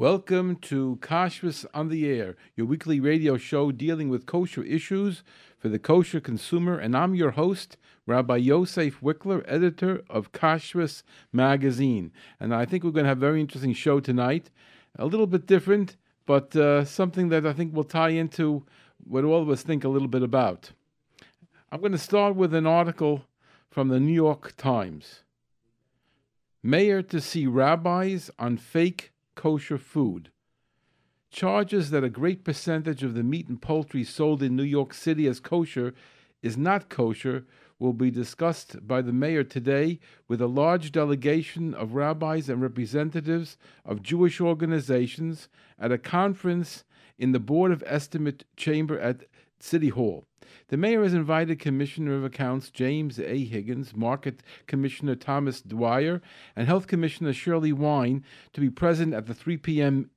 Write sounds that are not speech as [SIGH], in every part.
Welcome to Kashrus on the Air, your weekly radio show dealing with kosher issues for the kosher consumer. And I'm your host, Rabbi Yosef Wikler, editor of Kashrus Magazine. And I think we're going to have a very interesting show tonight. A little bit different, but uh, something that I think will tie into what all of us think a little bit about. I'm going to start with an article from the New York Times. Mayor to see rabbis on fake kosher food. Charges that a great percentage of the meat and poultry sold in New York City as kosher is not kosher will be discussed by the mayor today with a large delegation of rabbis and representatives of Jewish organizations at a conference in the Board of Estimate chamber at City Hall. The mayor has invited Commissioner of Accounts James A. Higgins, Market Commissioner Thomas Dwyer, and Health Commissioner Shirley Wynne to be present at the 3 p.m.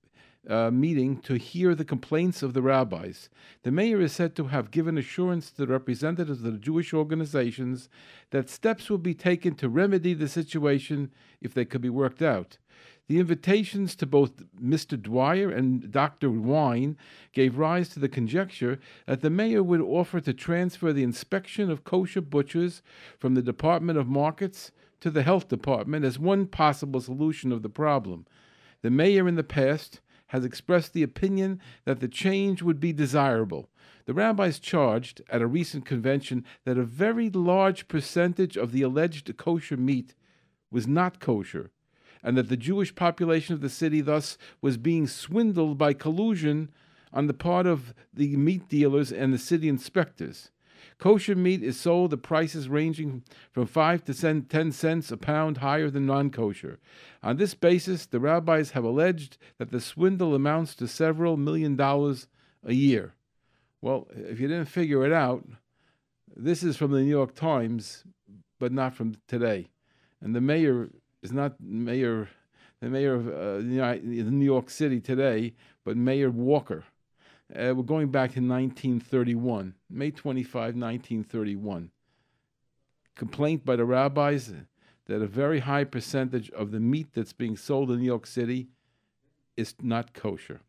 Uh, meeting to hear the complaints of the rabbis. The mayor is said to have given assurance to the representatives of the Jewish organizations that steps will be taken to remedy the situation if they could be worked out. The invitations to both Mr. Dwyer and Dr. Wynne gave rise to the conjecture that the mayor would offer to transfer the inspection of kosher butchers from the Department of Markets to the Health Department as one possible solution of the problem. The mayor in the past has expressed the opinion that the change would be desirable. The rabbis charged at a recent convention that a very large percentage of the alleged kosher meat was not kosher and that the Jewish population of the city thus was being swindled by collusion on the part of the meat dealers and the city inspectors. Kosher meat is sold at prices ranging from 5 to 10 cents a pound higher than non kosher. On this basis, the rabbis have alleged that the swindle amounts to several million dollars a year. Well, if you didn't figure it out, this is from the New York Times, but not from today. And the mayor is not Mayor, the mayor of uh, New York City today, but Mayor Walker. Uh, we're going back to 1931, May 25, 1931. Complaint by the rabbis that a very high percentage of the meat that's being sold in New York City is not kosher.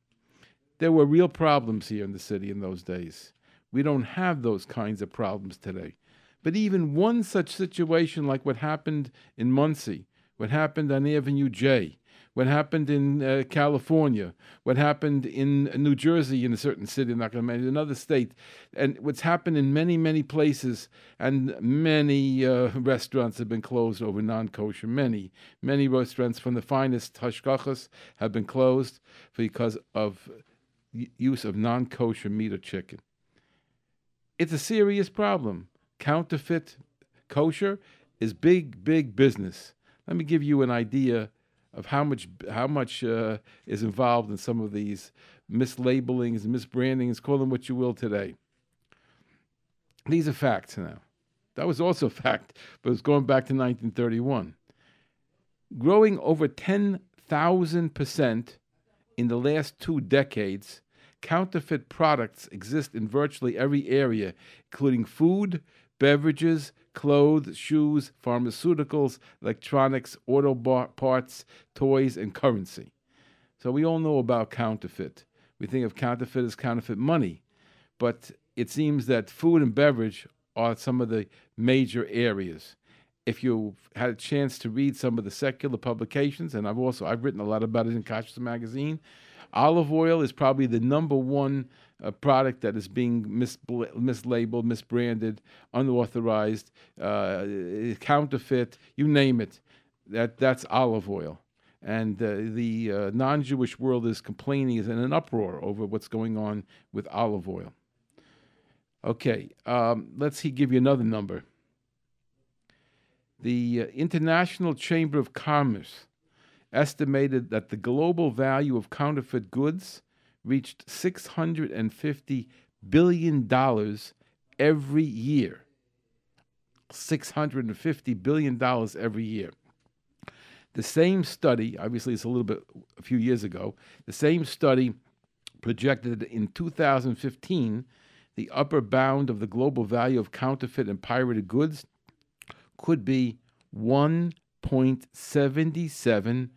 There were real problems here in the city in those days. We don't have those kinds of problems today. But even one such situation, like what happened in Monsey, what happened on Avenue J, what happened in uh, California, what happened in New Jersey in a certain city, I'm not going to mention another state, and what's happened in many, many places, and many uh, [LAUGHS] restaurants have been closed over non kosher. Many, many restaurants from the finest hashgachas have been closed because of use of non kosher meat or chicken. It's a serious problem. Counterfeit kosher is big, big business. Let me give you an idea of how much how much uh, is involved in some of these mislabelings, misbrandings, call them what you will today. These are facts now. That was also a fact, but it's going back to 1931. Growing over 10,000% in the last two decades, counterfeit products exist in virtually every area, including food, beverages, clothes, shoes, pharmaceuticals, electronics, auto parts, toys, and currency. So we all know about counterfeit. We think of counterfeit as counterfeit money, but it seems that food and beverage are some of the major areas. If you've had a chance to read some of the secular publications, and I've also I've written a lot about it in Kashrus magazine, olive oil is probably the number one a product that is being mislabeled, misbranded, unauthorized, uh, counterfeit, you name it. That that's olive oil, and uh, the uh, non-Jewish world is complaining, is in an uproar over what's going on with olive oil. Okay, um, let's see, give you another number. The uh, International Chamber of Commerce estimated that the global value of counterfeit goods reached $650 billion every year. $650 billion every year. The same study, obviously it's a little bit a few years ago, the same study projected in 2015 the upper bound of the global value of counterfeit and pirated goods could be 1.77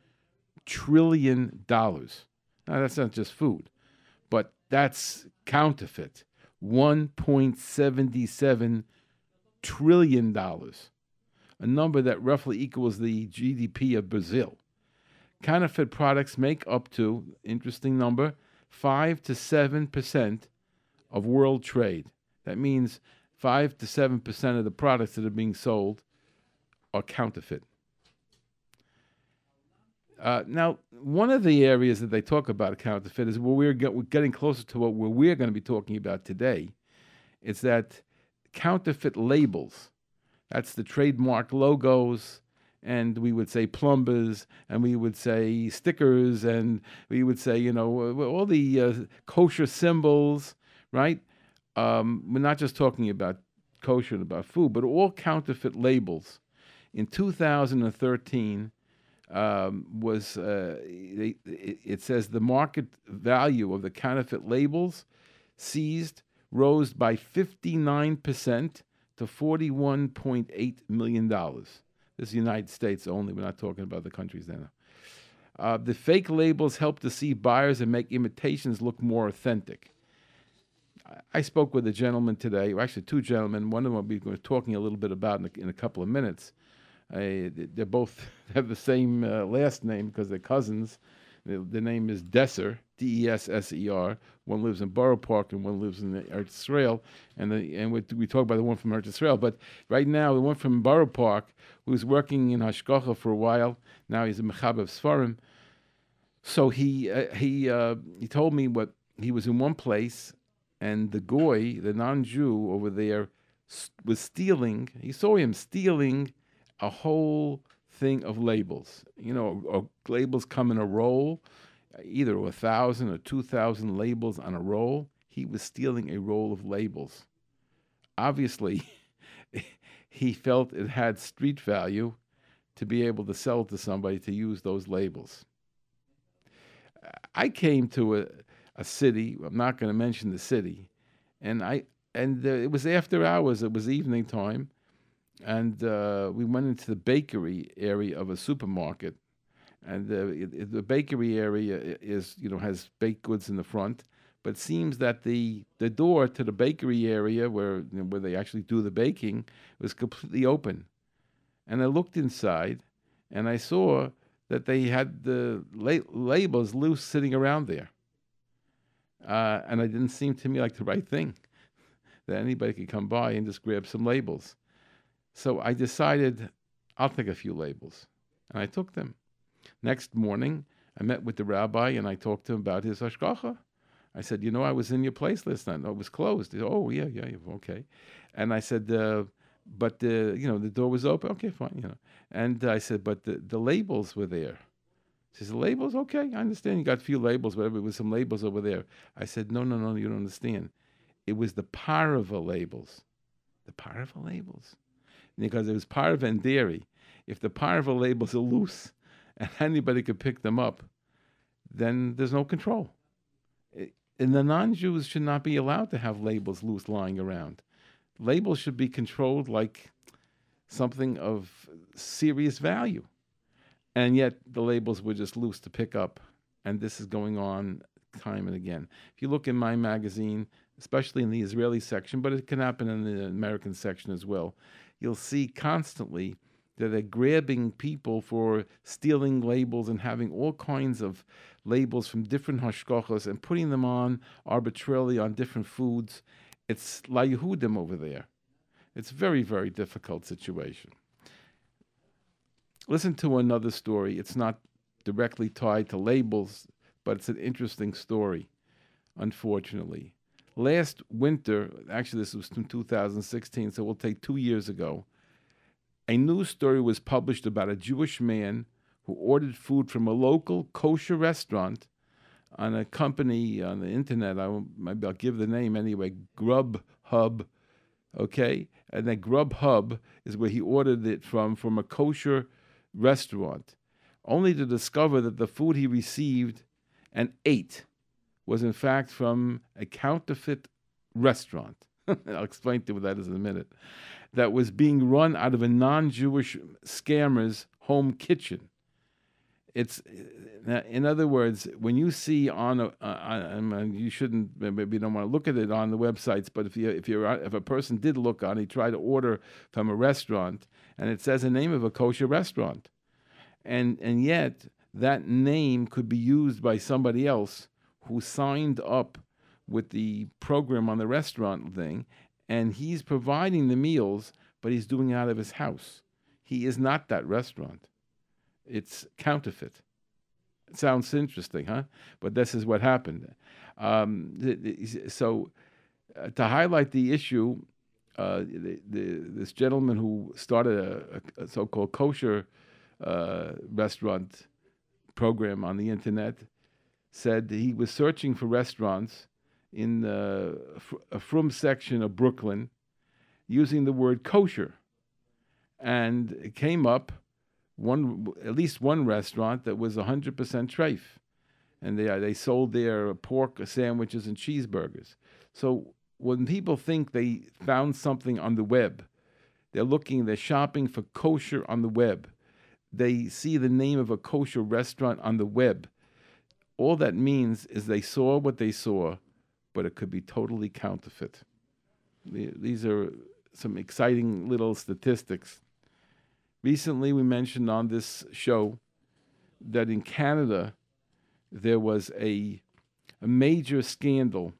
trillion dollars. Now, that's not just food, that's counterfeit. $1.77 trillion, a number that roughly equals the GDP of Brazil. Counterfeit products make up to, interesting number, 5 to 7% of world trade. That means 5 to 7% of the products that are being sold are counterfeit. Uh, now, one of the areas that they talk about counterfeit is where we're, get, we're getting closer to what we're, going to be talking about today. It's that counterfeit labels. That's the trademark logos, and we would say plumbers, and we would say stickers, and we would say, you know, all the uh, kosher symbols, right? Um, we're not just talking about kosher and about food, but all counterfeit labels. In 2013, um, was uh, it, says the market value of the counterfeit labels seized rose by 59% to $41.8 million. This is the United States only. We're not talking about the countries then. Uh, the fake labels help deceive buyers and make imitations look more authentic. I spoke with a gentleman today, or actually two gentlemen. One of them we were talking a little bit about in a, in a couple of minutes. Uh, they both [LAUGHS] have the same uh, last name because they're cousins. The, the name is Desser, D E S S E R. One lives in Borough Park and one lives in Eretz Israel. And the, and we, we talk about the one from Eretz Israel. But right now, the one from Borough Park, who's working in Hashgacha for a while, now he's a Mechab of Sfarim. So he uh, he uh, he told me what he was in one place, and the goy, the non-Jew over there, was stealing. He saw him stealing a whole thing of labels. You know, labels come in a roll, either a thousand or two thousand labels on a roll. He was stealing a roll of labels. Obviously, [LAUGHS] he felt it had street value to be able to sell to somebody to use those labels. I came to a, a city. I'm not going to mention the city, and I and it was after hours. It was evening time, and uh, we went into the bakery area of a supermarket. And uh, it, the bakery area is, you know, has baked goods in the front, but it seems that the the door to the bakery area where you know, where they actually do the baking was completely open. And I looked inside, and I saw that they had the la- labels loose sitting around there. Uh, and it didn't seem to me like the right thing [LAUGHS] that anybody could come by and just grab some labels. So I decided I'll take a few labels. And I took them. Next morning, I met with the rabbi and I talked to him about his hashgacha. I said, You know, I was in your place last night. It was closed. Said, oh, yeah, yeah, okay. And I said, uh, But, uh, you know, the door was open. Okay, fine, you know. And I said, But the, the labels were there. She said, Labels? Okay, I understand. You got a few labels, whatever. It was some labels over there. I said, No, no, no, you don't understand. It was the parve labels. The parve labels because it was parve and dairy. If the parve labels are loose and [LAUGHS] anybody could pick them up, then there's no control. And the non Jews should not be allowed to have labels loose lying around. Labels should be controlled like something of serious value. And yet the labels were just loose to pick up. And this is going on time and again. If you look in my magazine, especially in the Israeli section, but it can happen in the American section as well, you'll see constantly that they're grabbing people for stealing labels and having all kinds of labels from different hashgachas and putting them on arbitrarily on different foods. It's La over there. It's a very, very difficult situation. Listen to another story. It's not directly tied to labels, but it's an interesting story, unfortunately. Last winter, actually, this was from 2016, so we'll take two years ago, a news story was published about a Jewish man who ordered food from a local kosher restaurant on a company on the internet. I maybe I'll give the name anyway. Grubhub, okay, and then Grubhub is where he ordered it from from a kosher restaurant, only to discover that the food he received and ate was in fact from a counterfeit restaurant. [LAUGHS] I'll explain to you what that is in a minute. That was being run out of a non Jewish scammer's home kitchen. it's in other words, when you see on, a, uh, you shouldn't maybe you don't want to look at it on the websites, but if you if you if a person did look on, he tried to order from a restaurant, and it says the name of a kosher restaurant, and and yet that name could be used by somebody else who signed up with the program on the restaurant thing, and he's providing the meals, but he's doing it out of his house. He is not that restaurant. It's counterfeit. It sounds interesting, huh? But this is what happened. Um, so, uh, to highlight the issue, uh, the, the, this gentleman who started a, a so-called kosher uh, restaurant program on the internet said he was searching for restaurants in the a Frum section of Brooklyn using the word kosher, and it came up one at least one restaurant that was 100% treif, and they they sold their pork uh, sandwiches and cheeseburgers. So when people think they found something on the web, they're looking, they're shopping for kosher on the web. They see the name of a kosher restaurant on the web. All that means is they saw what they saw, but it could be totally counterfeit. These are some exciting little statistics Recently, we mentioned on this show that in Canada there was a, a major scandal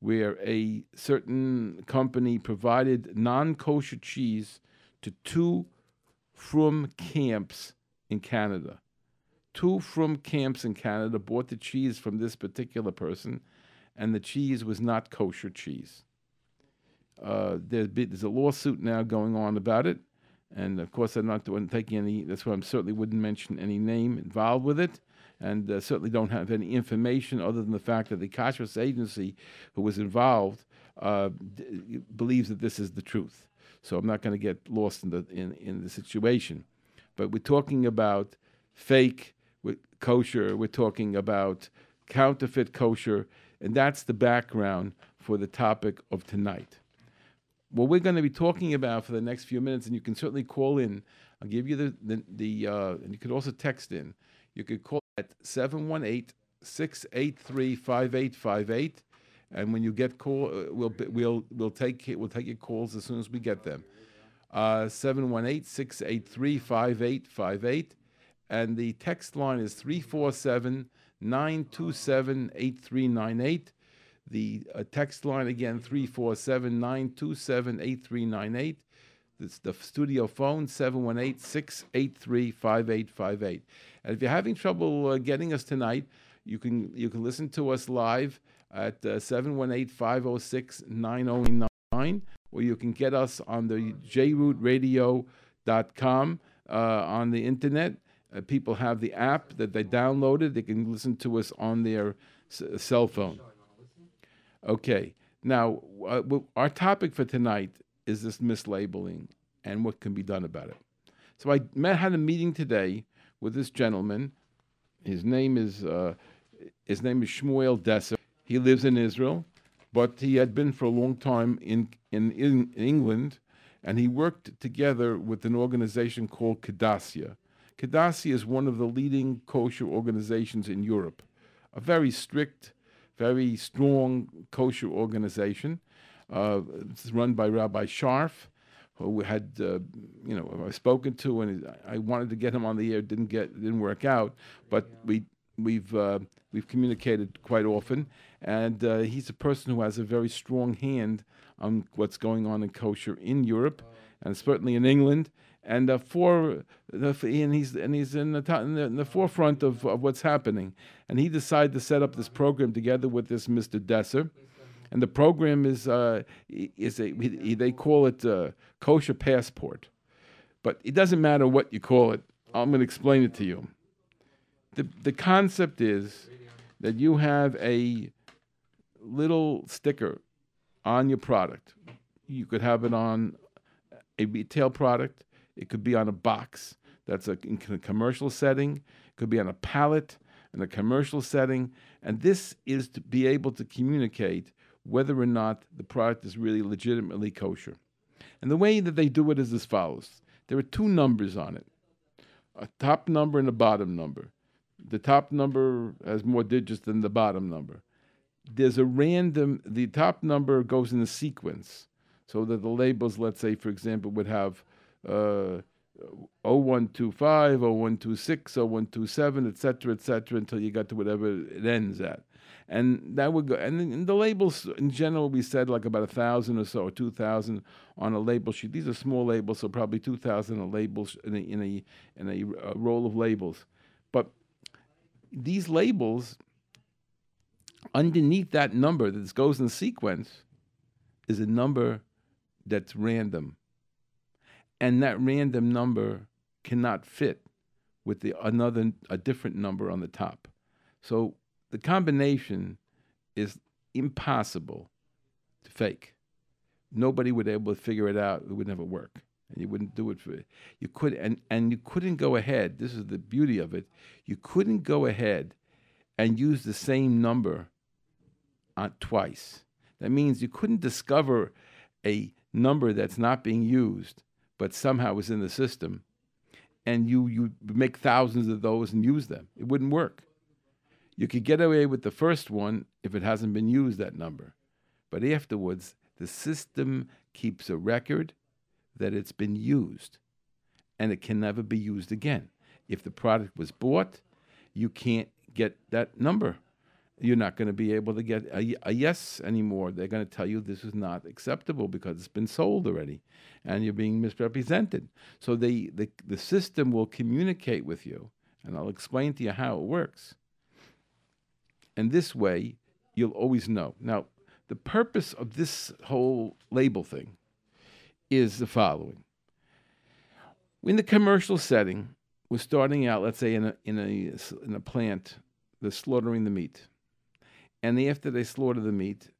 where a certain company provided non kosher cheese to two Frum camps in Canada. Two Frum camps in Canada bought the cheese from this particular person, and the cheese was not kosher cheese. Uh, there's, there's a lawsuit now going on about it. And of course, I'm not taking any, that's why I certainly wouldn't mention any name involved with it. And uh, certainly don't have any information other than the fact that the Kashrus agency who was involved uh, d- believes that this is the truth. So I'm not going to get lost in the, in, in the situation. But we're talking about fake kosher, we're talking about counterfeit kosher, and that's the background for the topic of tonight what we're going to be talking about for the next few minutes, and you can certainly call in. I'll give you the the, the uh, and you could also text in. You could call at 718 683 5858 and when you get call, uh, we'll we'll we'll take we'll take your calls as soon as we get them. Uh, 718-683-5858 and the text line is 347 927 8398 the uh, text line again, 347 927 8398. The studio phone, 718 683 5858. And if you're having trouble uh, getting us tonight, you can, you can listen to us live at uh, 718 506 9099, or you can get us on the jrootradio.com uh, on the internet. Uh, people have the app that they downloaded, they can listen to us on their s- cell phone. Okay, now uh, our topic for tonight is this mislabeling and what can be done about it. So I met, had a meeting today with this gentleman. His name is uh, his name is Shmuel Desser. He lives in Israel, but he had been for a long time in in, in England, and he worked together with an organization called Kedassia. Kedassia is one of the leading kosher organizations in Europe, a very strict very strong kosher organization. Uh, it's run by Rabbi Sharf, who had uh, you know I've spoken to, and I wanted to get him on the air. Didn't get didn't work out, but we we've uh, we've communicated quite often, and uh, he's a person who has a very strong hand on what's going on in kosher in Europe, and certainly in England, and uh, for the, and he's and he's in the, in the, in the forefront of, of what's happening. And he decided to set up this program together with this Mr. Desser, and the program is uh, is a he, they call it uh, kosher passport, but it doesn't matter what you call it. I'm going to explain it to you. the The concept is that you have a little sticker on your product. You could have it on a retail product it could be on a box that's a, in a commercial setting. It could be on a pallet in a commercial setting. And this is to be able to communicate whether or not the product is really legitimately kosher. And the way that they do it is as follows there are two numbers on it. a top number and a bottom number. The top number has more digits than the bottom number. There's a random, the top number goes in a sequence so that the labels, let's say, for example, would have uh, 0125, 0126, 0127, etc., etc., until you got to whatever it ends at. And that would go, and the labels in general, we said like about a thousand or so, or two thousand on a label sheet. These are small labels, so probably two thousand labels in a in a in a uh, roll of labels. But these labels, underneath that number that goes in sequence, is a number that's random and that random number cannot fit with the another a different number on the top. So the combination is impossible to fake. Nobody would be able to figure it out. It would never work. And you wouldn't do it for you could and, and you couldn't go ahead. This is the beauty of it. You couldn't go ahead and use the same number Uh, twice. That means you couldn't discover a number that's not being used but somehow was in the system, and you you make thousands of those and use them. It wouldn't work. You could get away with the first one if it hasn't been used that number, but afterwards the system keeps a record that it's been used, and it can never be used again. If the product was bought, you can't get that number you're not going to be able to get a, a, yes anymore. They're going to tell you this is not acceptable because it's been sold already and you're being misrepresented. So the, the, the system will communicate with you, and I'll explain to you how it works. And this way, you'll always know. Now, the purpose of this whole label thing is the following. In the commercial setting, we're starting out, let's say, in a, in a, in a plant, they're slaughtering the meat and after they slaughter the meat,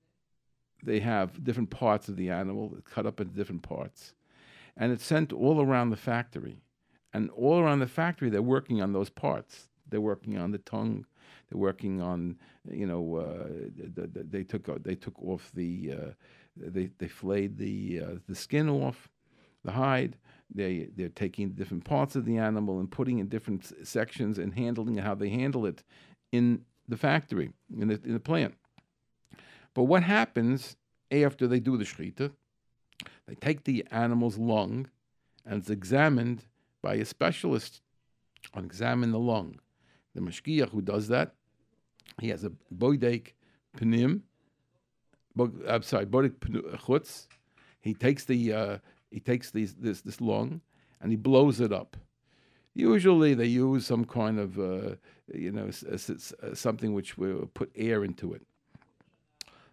they have different parts of the animal cut up into different parts. And it's sent all around the factory. And all around the factory, they're working on those parts. They're working on the tongue. They're working on, you know, uh, the, the, they took they took off the, uh, they they flayed the uh, the skin off, the hide. They they're taking different parts of the animal and putting in different sections and handling how they handle it in the factory, in the, in the plant. But what happens after they do the shechita? They take the animal's lung and it's examined by a specialist on examine the lung. The mashgiach who does that, he has a boidek panim, I'm sorry, boidek chutz. He takes the uh, he takes these, this this lung and he blows it up. Usually they use some kind of, uh, you know, something which will put air into it.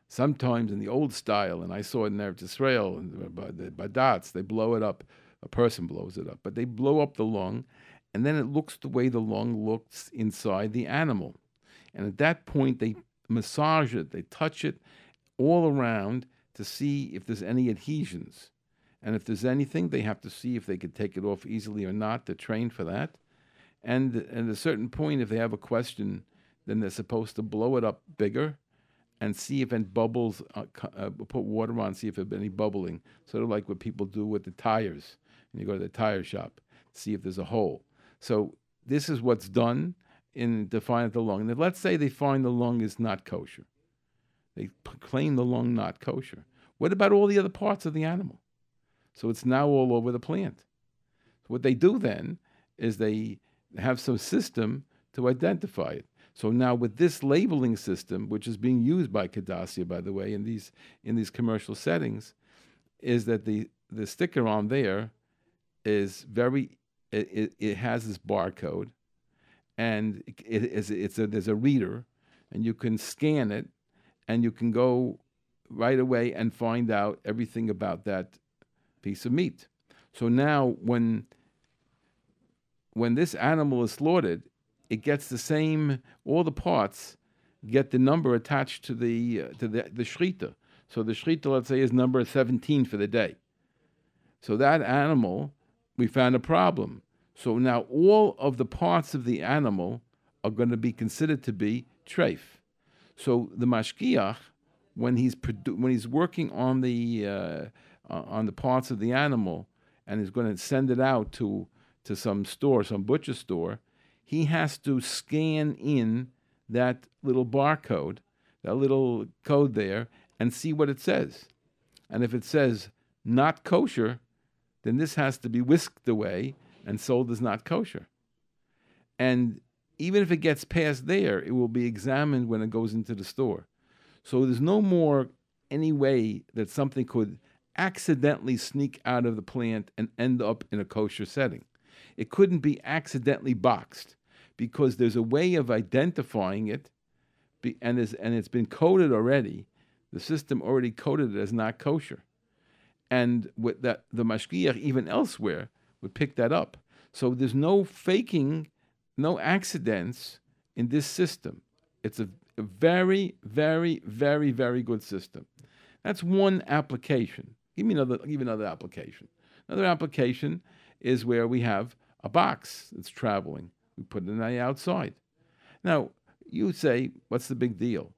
Sometimes in the old style, and I saw it in Eretz Israel, by the Badatz, they blow it up. A person blows it up, but they blow up the lung, and then it looks the way the lung looks inside the animal. And at that point, they massage it, they touch it all around to see if there's any adhesions. And if there's anything, they have to see if they could take it off easily or not to train for that. And at a certain point, if they have a question, then they're supposed to blow it up bigger and see if any bubbles, uh, uh, put water on, see if there's any bubbling. Sort of like what people do with the tires. And you go to the tire shop, see if there's a hole. So this is what's done in defining the lung. And let's say they find the lung is not kosher. They claim the lung not kosher. What about all the other parts of the animal? So it's now all over the plant. What they do then is they have some system to identify it. So now with this labeling system, which is being used by Kedassia, by the way, in these in these commercial settings, is that the the sticker on there is very it, it, has this barcode, and it, it is it's a there's a reader, and you can scan it, and you can go right away and find out everything about that piece of meat. So now when when this animal is slaughtered, it gets the same all the parts get the number attached to the uh, to the the shechita. So the shechita, let's say, is number 17 for the day. So that animal, we found a problem. So now all of the parts of the animal are going to be considered to be treif. So the mashgiach, when he's produ- when he's working on the uh, uh, on the parts of the animal and is going to send it out to to some store, some butcher store, he has to scan in that little barcode, that little code there, and see what it says. And if it says not kosher, then this has to be whisked away and sold as not kosher. And even if it gets past there, it will be examined when it goes into the store. So there's no more any way that something could accidentally sneak out of the plant and end up in a kosher setting. It couldn't be accidentally boxed because there's a way of identifying it, and, and it's been coded already. The system already coded it as not kosher, and with that the mashgiach even elsewhere would pick that up. So there's no faking, no accidents in this system. It's a, a very, very, very, very good system. That's one application. Give me another. Give me another application. Another application is where we have a box that's traveling. We put it in the outside. Now you say, what's the big deal?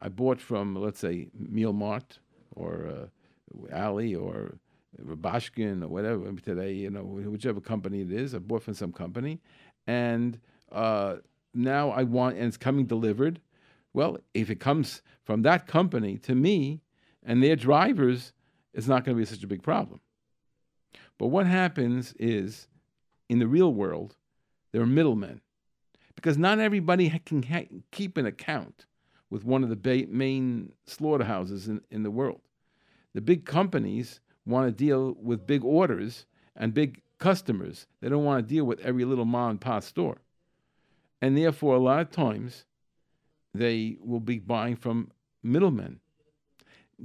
I bought from let's say Meal Mart or uh, Ali or Rubashkin or whatever today, you know, whichever company it is. I bought from some company, and uh, now I want, and it's coming delivered. Well, if it comes from that company to me and their drivers, it's not going to be such a big problem. But what happens is, in the real world, there are middlemen, because not everybody can ha- keep an account with one of the ba- main slaughterhouses in, in the world. The big companies want to deal with big orders and big customers. They don't want to deal with every little mom and pop store. And therefore, a lot of times, they will be buying from middlemen.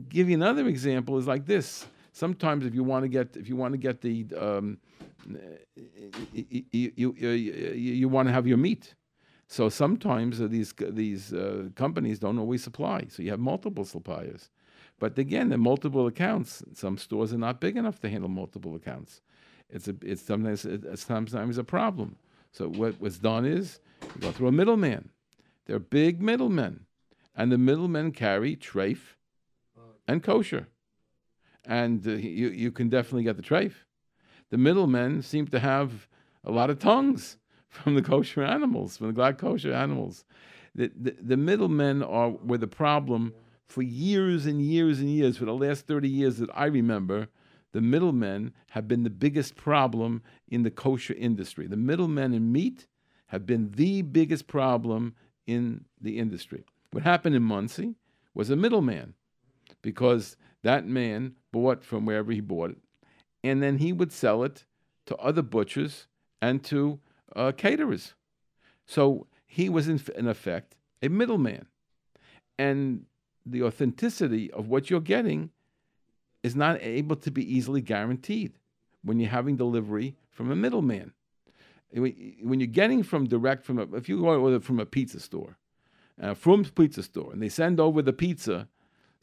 Give you another example is like this. Sometimes, if you want to get if you want to get the um, you, you, you, you want to have your meat. So sometimes these these uh, companies don't always supply. So you have multiple suppliers. But again, the multiple accounts. Some stores are not big enough to handle multiple accounts. It's a it's sometimes it's sometimes a problem. So what was done is you go through a middleman. They're big middlemen, and the middlemen carry treif and kosher, and uh, you you can definitely get the treif. The middlemen seem to have a lot of tongues [LAUGHS] from the kosher animals, from the glatt kosher animals. The, the, the middlemen are were the problem for years and years and years, for the last 30 years that I remember, the middlemen have been the biggest problem in the kosher industry. The middlemen in meat have been the biggest problem in the industry. What happened in Monsey was a middleman because that man bought from wherever he bought it, and then he would sell it to other butchers and to uh, caterers. So he was, in, in effect, a middleman. And the authenticity of what you're getting is not able to be easily guaranteed when you're having delivery from a middleman. When you're getting from direct from a, if you order from a pizza store, uh, from pizza store, and they send over the pizza,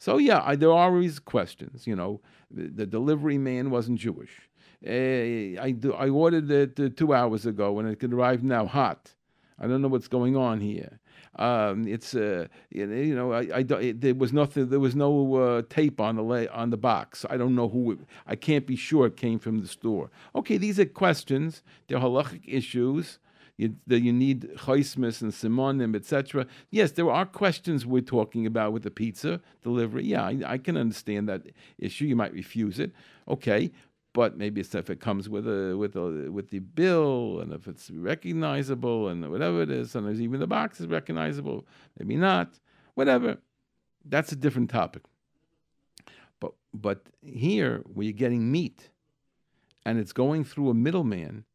so yeah, I, there are always questions. You know, the, the delivery man wasn't Jewish. Uh, I, I ordered it uh, two hours ago, and it could arrive now hot. I don't know what's going on here. Um, it's uh, you know, I, I, it, there was nothing, there was no uh, tape on the lay, on the box. I don't know who. It, I can't be sure it came from the store. Okay, these are questions. They're halachic issues. You, that you need chaismis and simonim, etc. Yes, there are questions we're talking about with the pizza delivery. Yeah, I, I can understand that issue. You might refuse it. Okay, but maybe it's if it comes with a with a with the bill and if it's recognizable and whatever it is, sometimes even the box is recognizable, maybe not, whatever. That's a different topic. But but here where you're getting meat and it's going through a middleman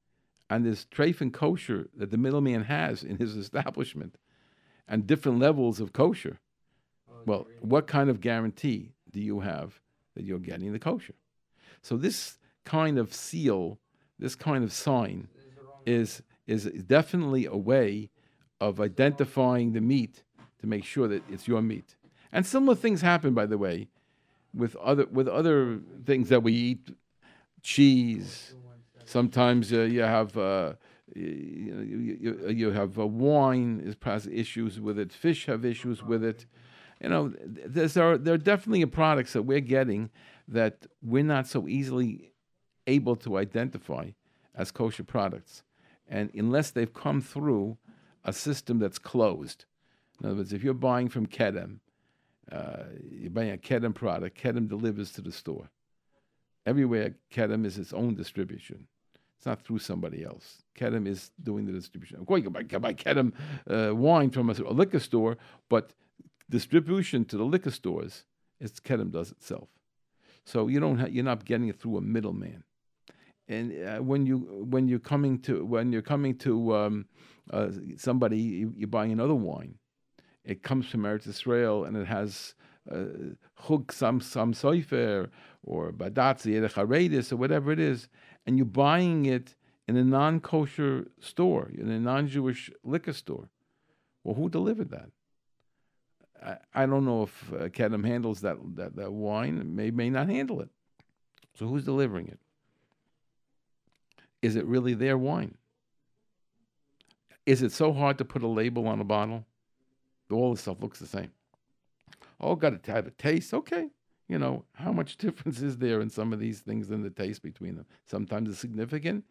and this treif and kosher that the middleman has in his [LAUGHS] establishment and different levels of kosher. Well, what kind of guarantee do you have that you're getting the kosher? So this kind of seal, this kind of sign, is is definitely a way of identifying the meat to make sure that it's your meat. And similar things happen, by the way, with other with other things that we eat, cheese. Sometimes uh, you have uh, you, you, you, have uh, wine has issues with it. Fish have issues with it. You know, there's are there are definitely products that we're getting that we're not so easily able to identify as kosher products, and unless they've come through a system that's closed. In other words, if you're buying from Kedem, uh, you're buying a Kedem product, Kedem delivers to the store. Everywhere, Kedem is its own distribution. It's not through somebody else. Kedem is doing the distribution. Of course, you can buy, buy Kedem uh, wine from a, a, liquor store, but distribution to the liquor stores, it's Kedem does itself. So you don't you're not getting it through a middleman. And uh, when you when you're coming to when you're coming to um, uh, somebody, you, you're buying another wine. It comes from Eretz Israel and it has Chug Sam Sam Soifer or Badatzi or whatever it is, and you're buying it in a non-kosher store, in a non-Jewish liquor store. Well, who delivered that? I, I don't know if uh, Kedem handles that, that, that wine. May may not handle it. So who's delivering it? Is it really their wine? Is it so hard to put a label on a bottle? All the stuff looks the same. Oh, got to have a taste. Okay. You know, how much [LAUGHS] difference is there in some of these things in the taste between them? Sometimes it's significant,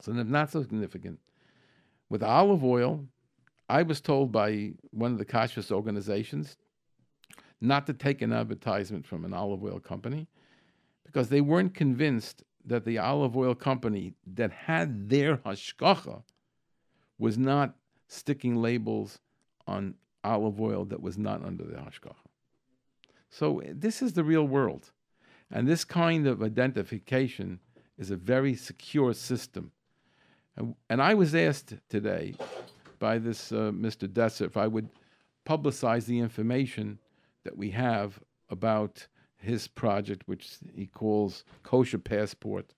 sometimes not so significant. With olive oil, I was told by one of the kashrus organizations not to take an advertisement from an olive oil company because they weren't convinced that the olive oil company that had their hashgacha was not sticking labels on olive oil that was not under the hashgacha. So eh, this is the real world. And this kind of identification is a very secure system. And, and I was asked today by this uh, Mr. Desser if I would publicize the information that we have about his project, which he calls Kosher Passport.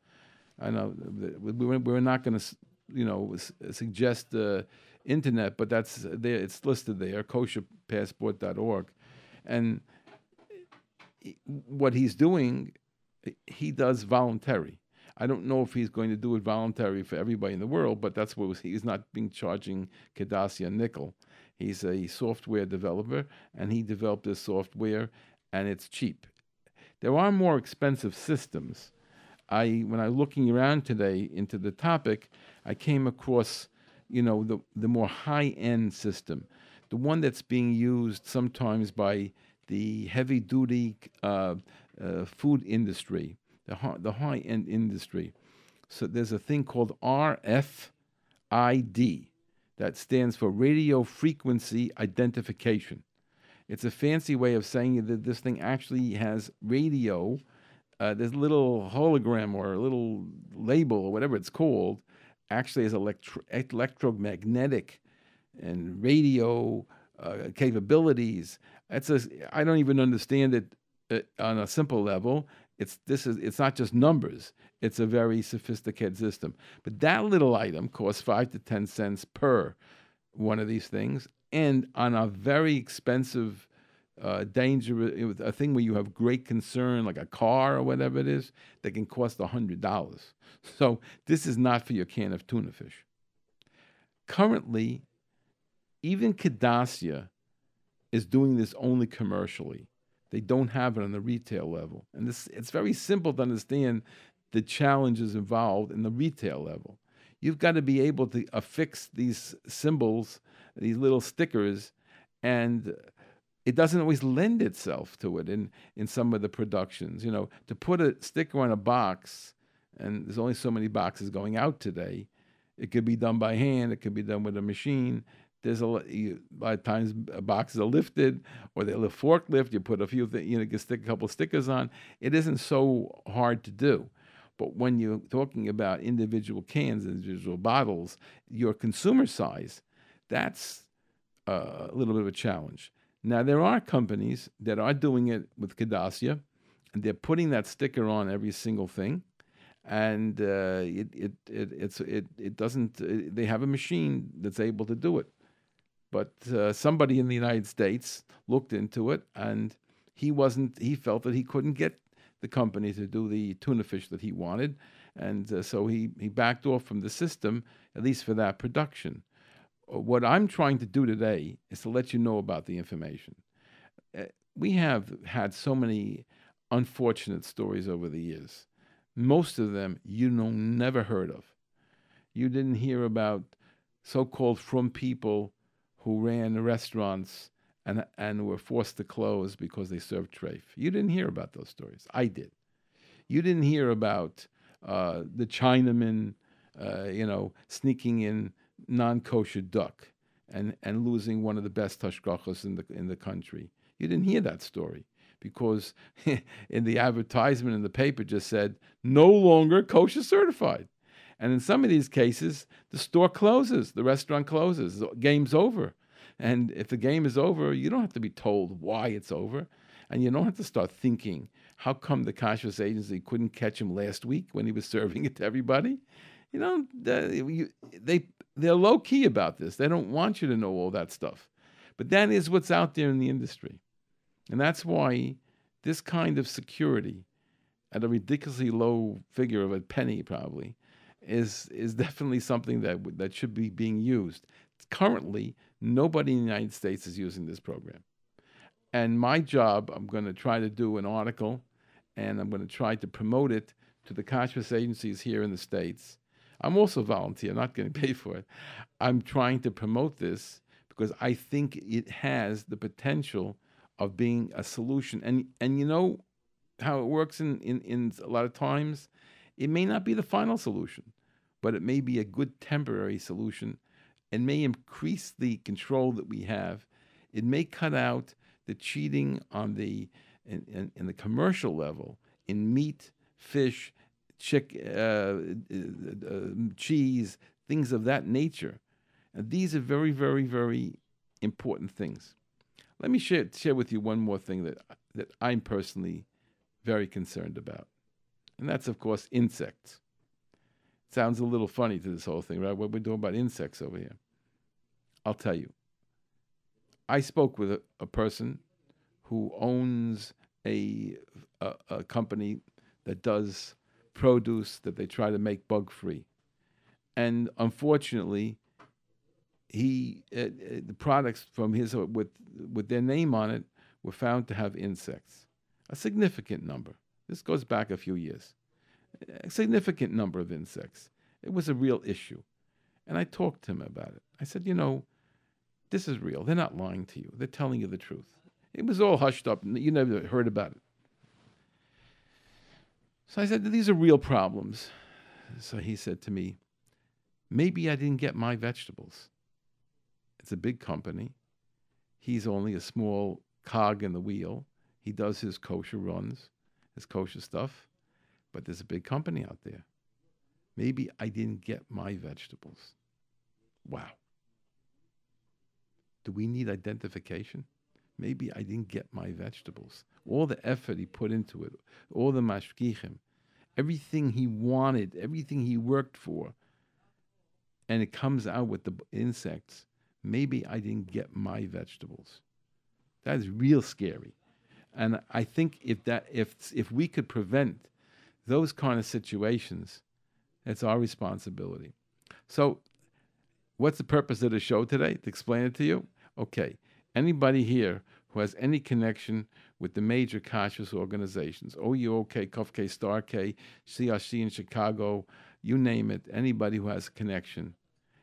I know we're not going to, you know, suggest the internet, but that's uh, there. It's listed there, kosherpassport.org, and what he's doing, he does voluntary. I don't know if he's going to do it voluntary for everybody in the world, but that's what he's not being charging Kedassia nickel. He's a software developer, and he developed this software, and it's cheap. There are more expensive systems. I, when I was looking around today into the topic, I came across, you know, the the more high-end system, the one that's being used sometimes by the heavy-duty uh, uh, food industry the high, the high end industry. So there's a thing called RFID that stands for radio frequency identification. It's a fancy way of saying that this thing actually has radio. Uh, this little hologram or a little label or whatever it's called actually has electro- electromagnetic and radio uh, capabilities. It's a, I don't even understand it uh, on a simple level. It's this is it's not just numbers. It's a very sophisticated system. But that little item costs five to ten cents per one of these things, and on a very expensive, uh, dangerous a thing where you have great concern, like a car or whatever it is, that can cost a hundred dollars. So this is not for your can of tuna fish. Currently, even Kedassia is doing this only commercially. They don't have it on the retail level. And this, it's very simple to understand the challenges involved in the retail level. You've got to be able to affix these symbols, these little stickers, and it doesn't always lend itself to it in, in some of the productions. You know, to put a sticker on a box, and there's only so many boxes going out today, it could be done by hand, it could be done with a machine, there's a, lot of times boxes are lifted or they're a forklift. You put a few, th- you know, you stick a couple stickers on. It isn't so hard to do. But when you're talking about individual cans, individual bottles, your consumer size, that's a little bit of a challenge. Now, there are companies that are doing it with Kedassia, and they're putting that sticker on every single thing and uh, it, it, it, it, it doesn't, uh, they have a machine that's able to do it. But uh, somebody in the United States looked into it, and he wasn't. He felt that he couldn't get the company to do the tuna fish that he wanted, and uh, so he he backed off from the system, at least for that production. Uh, what I'm trying to do today is to let you know about the information. Uh, we have had so many unfortunate stories over the years. Most of them you know never heard of. You didn't hear about so-called Frum people who ran restaurants and and were forced to close because they served treif. You didn't hear about those stories. I did. You didn't hear about uh, the Chinaman, uh, you know, sneaking in non-kosher duck and, and losing one of the best hashgachos in the in the country. You didn't hear that story because [LAUGHS] in the advertisement in the paper just said no longer kosher certified. And in some of these cases, the store closes, the restaurant closes, the game's over. And if the game is over, you don't have to be told why it's over. And you don't have to start thinking, how come the kashrus agency couldn't catch him last week when he was [LAUGHS] serving it to everybody? You know, they, they're low key about this. They don't want you to know all that stuff. But that is what's out there in the industry. And that's why this kind of security at a ridiculously low figure of a penny probably is is definitely something that that should be being used. Currently, nobody in the United States is using this program. And my job, I'm going to try to do an article and I'm going to try to promote it to the kashrus agencies here in the States. I'm also a volunteer, not getting [LAUGHS] paid for it. I'm trying to promote this because I think it has the potential of being a solution. And and you know how it works in, in, in a lot of times? It may not be the final solution, but it may be a good temporary solution and may increase the control that we have. It may cut out the cheating on the in, in, in the commercial level in meat, fish, chick, uh, uh, uh, cheese, things of that nature. And these are very, very, very important things. Let me share, share with you one more thing that, that I'm personally very concerned about. And that's, of course, insects. Sounds a little funny to this whole thing, right? What we're doing about insects over here. I'll tell you. I spoke with a, a person who owns a, a, a company that does produce that they try to make bug free. And unfortunately, he uh, uh, the products from his uh, with with their name on it were found to have insects, a significant number. This goes back a few years. A significant number of insects. It was a real issue, and I talked to him about it. I said, you know, this is real. They're not lying to you. They're telling you the truth. It was all hushed up. You never heard about it. So I said, these are real problems. So he said to me, maybe I didn't get my vegetables. It's a big company. He's only a small cog in the wheel. He does his kosher runs, his kosher stuff, but there's a big company out there. Maybe I didn't get my vegetables. Wow. Do we need identification? Maybe I didn't get my vegetables. All the effort he put into it, all the mashgichim, everything he wanted, everything he worked for, and it comes out with the insects maybe I didn't get my vegetables. That is real scary. And I think if that if if we could prevent those kind of situations, it's our responsibility. So what's the purpose of the show today? To explain it to you? Okay. Anybody here who has any connection with the major kashrus organizations, OUOK, Kuf K, Star K, CRC in Chicago, you name it, anybody who has a connection,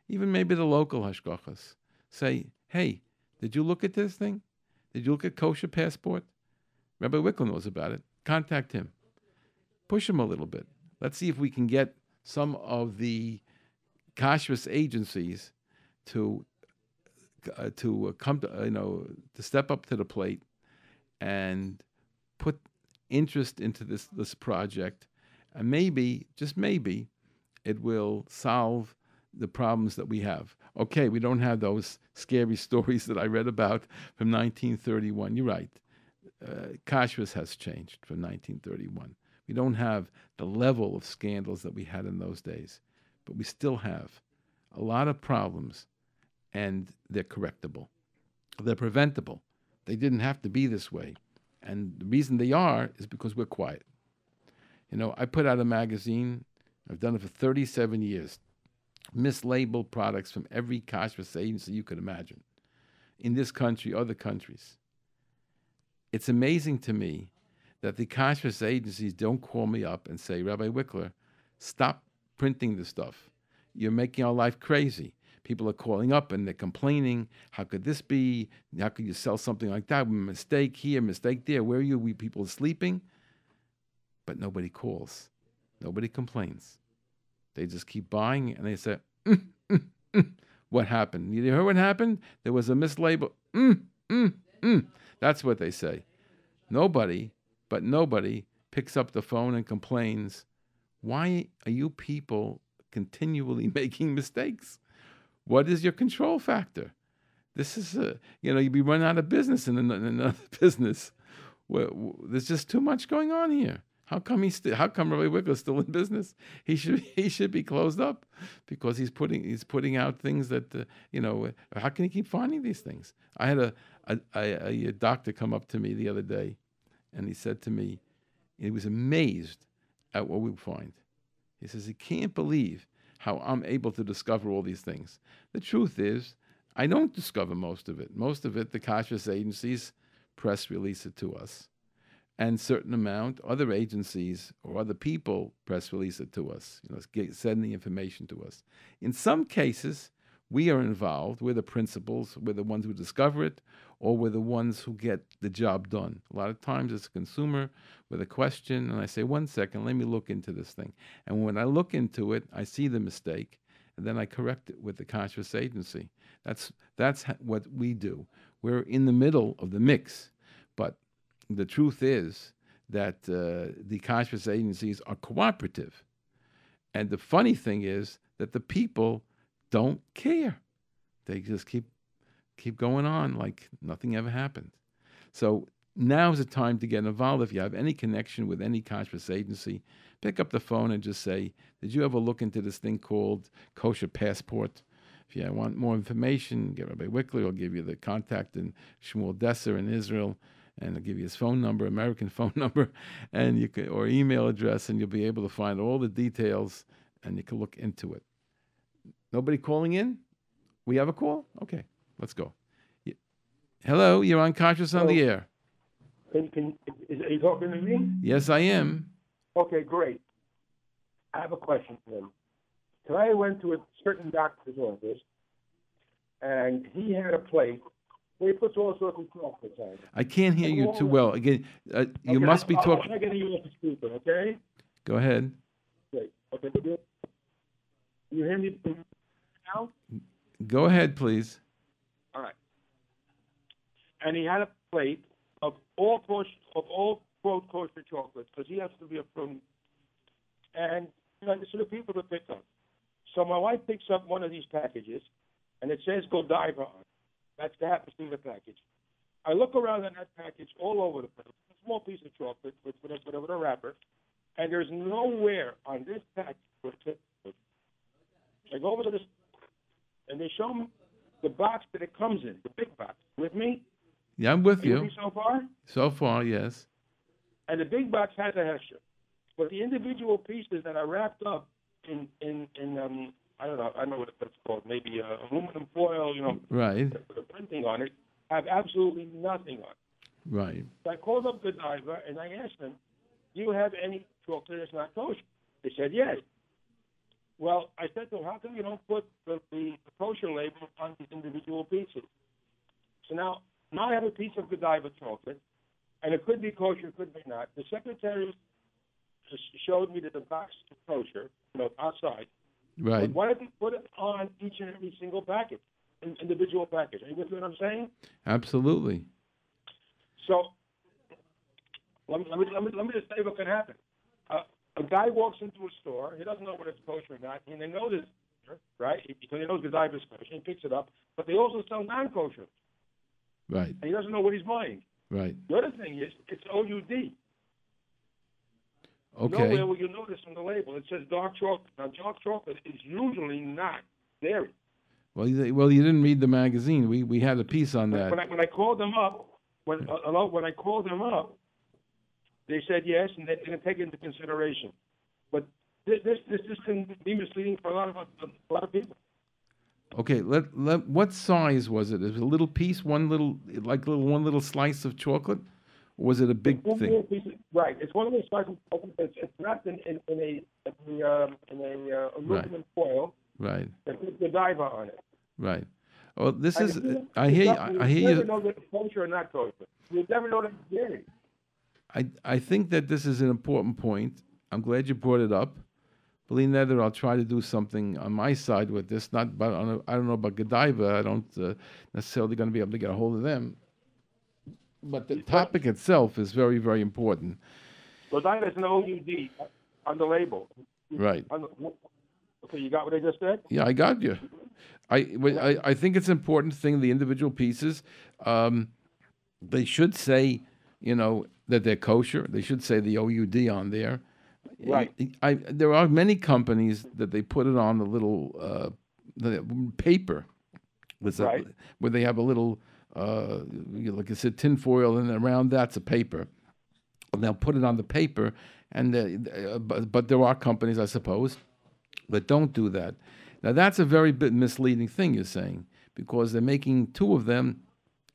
even maybe the local hashgachas, say, hey, did you look at this thing? Did you look at kosher passport? Rabbi Wikler knows about it. Contact him. Push them a little bit. Let's see if we can get some of the kashrus agencies to uh, to uh, come to uh, you know to step up to the plate and put interest into this this project, and maybe just maybe it will solve the problems that we have. Okay, we don't have those scary [LAUGHS] stories that I read about from 1931. You're right. Uh, Kashrus has changed from 1931. We don't have the level of scandals that we had in those days, but we still have a lot of problems, and they're correctable. They're preventable. They didn't have to be this way. And the reason they are is because we're quiet. You know, I put out a magazine, I've done it for 37 years, mislabeled products from every kashrus agency you could imagine in this country, other countries. It's amazing to me that the kashrus agencies don't call me up and say, Rabbi Wikler, stop printing the stuff. you're making our life crazy. People are calling up and they're complaining. How could this be? How could you sell something like that? Mistake here, mistake there. Where are you? We people are sleeping, but nobody calls. Nobody complains. They just keep buying and they say, mm, mm, mm. "What happened? You heard what happened? There was a mislabel. Mm, mm, mm. That's what they say. Nobody, but nobody picks up the phone and complains. Why are you people continually [LAUGHS] making mistakes? What is your control factor? This is, a, you know, you'd be running out of business in [LAUGHS] another [LAUGHS] business. There's just too much going on here. How come he's st- how come Rabbi Wikler's still in business? He should he should be closed up because he's putting he's putting out things that uh, you know. How can he keep finding these things? I had a a, a a doctor come up to me the other day, and he said to me, he was amazed at what we find. He says he can't believe how I'm able to discover all these things. The truth is, I don't discover most of it. Most of it, the kashrus agencies press release it to us. And certain amount, other agencies or other people press release it to us, you know, send the information to us. In some cases, we are involved. We're the principals. We're the ones who discover it, or we're the ones who get the job done. A lot of times it's a consumer with a question, and I say, one second, let me look into this thing. And when I look into it, I see the mistake, and then I correct it with the kashrus agency. That's, that's what we do. We're in the middle of the mix, but the truth is that uh, the kashrus agencies are cooperative. And the funny thing is that the people don't care. They just keep keep going on like nothing ever happened. So now is the time to get involved. If you have any connection with any kashrus agency, pick up the phone and just say, Did you ever look into this thing called kosher passport? If you want more information, get Rabbi Wikler. I'll give you the contact in Shmuel Desser in Israel, and I'll give you his phone number, American [LAUGHS] phone number, and you can, or email address, and you'll be able to find all the details, and you can look into it. Nobody calling in? We have a call? Okay, let's go. Hello, you're on Kashrus on the air. Can, can, is, are you talking to me? Yes, I am. Okay, great. I have a question for him. Today I went to a certain doctor's office, and he had a plate where he puts all sorts of chocolates on it. I can't hear you too well. Again, uh, you okay, must be talking. I'm getting you off the speaker, okay? Go ahead. Great. Okay. You hear me now? Go ahead, please. All right. And he had a plate of all of all quote kosher chocolates because he has to be a frum. And you know, so the people to pick up. So my wife picks up one of these packages, and it says Godiva on. That's the happens to the package. I look around in that package all over the place. A small piece of chocolate with whatever the wrapper, and there's nowhere on this package I go over to this, and they show me the box that it comes in, the big box. With me? Yeah, I'm with you. you. So far? So far, yes. And the big box has a hechsher. But the individual pieces that are wrapped up in, in, in um, I don't know, I don't know what it's called, maybe uh, aluminum foil, you know, right. the printing on it, have absolutely nothing on it. Right. So I called up Godiva and I asked them, do you have any chocolate that's not kosher? They said yes. Well, I said to him, how come you don't put the, the, kosher label on these individual pieces? So now, now I have a piece of Godiva chocolate, and it could be kosher, it could be not. The secretary showed me that the box is kosher, you know, outside. Right. But why did they put it on each and every single package, individual package? Are you with me what I'm saying? Absolutely. So let me, let me, let me, let me just tell you what can happen. A guy walks into a store, he doesn't know whether it's kosher or not, and they know this, right? Because he knows Godiva is kosher, he picks it up, but they also sell non-kosher. Right. And he doesn't know what he's buying. Right. The other thing is, it's OUD. Okay. Nowhere will you notice on the label it says dark chocolate. Now, dark chocolate is usually not dairy. Well, you, well, you didn't read the magazine. We we had a piece on that. When I, when I called them up, when uh, when I called them up, they said yes, and they didn't take it into consideration. But this this this, can be misleading for a lot of a lot of people. Okay, let, let what size was it? Is it a little piece, one little like little one little slice of chocolate, or was it a big one thing? Of, right, it's one of those slices. It's, it's wrapped in, in, in a in a, um, in a uh, aluminum right. foil. Right. They put Godiva on it. Right. Well, this And is. you- I hear. you- not- I you hear never you. know that it's kosher or not kosher. You never know that it's dairy. I, I think that this is an important point. I'm glad you brought it up. Bli neder, I'll try to do something on my side with this. Not, but I don't, I don't know about Godiva. I don't uh, necessarily going to be able to get a hold of them. But the topic itself is very, very important. Godiva is an OUD on the label. Right. The, okay, you got what I just said? Yeah, I got you. I, I, I think it's important thing the individual pieces. Um, they should say, you know, that they're kosher. They should say the OUD on there. Right. I, there are many companies that they put it on the little uh, the paper, with a- where they have a little, uh, like I said, tinfoil, and around that's a paper. And they'll put it on the paper, and uh, but, but there are companies, I suppose, that don't do that. Now that's a very bit misleading thing you're saying because they're making two of them,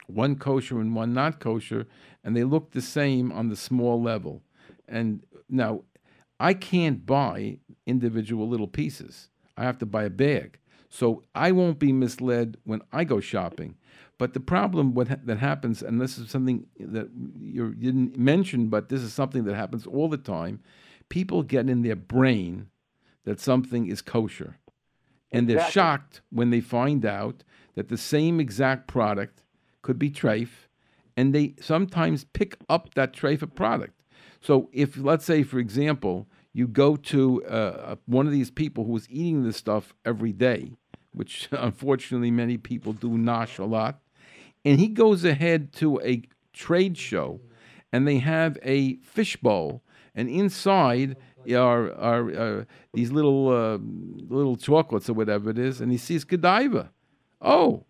one kosher and one not kosher, and they look the same on the small level. And now I can't buy individual little pieces. I have to buy a bag. So I won't be misled when I go shopping. But the problem what ha- that happens, and this is something that you didn't mention, but this is something that happens all the time. People get in their brain that something is kosher, and they're Exactly. shocked when they find out that the same exact product could be treif, and they sometimes pick up that treif product. So if let's say, for example, you go to uh, one of these people who's eating this stuff every day, which [LAUGHS] unfortunately many people do nosh a lot, and he goes ahead to a trade show, and they have a fishbowl, and inside are are uh, these little uh, little chocolates or whatever it is, and he sees Godiva. Oh,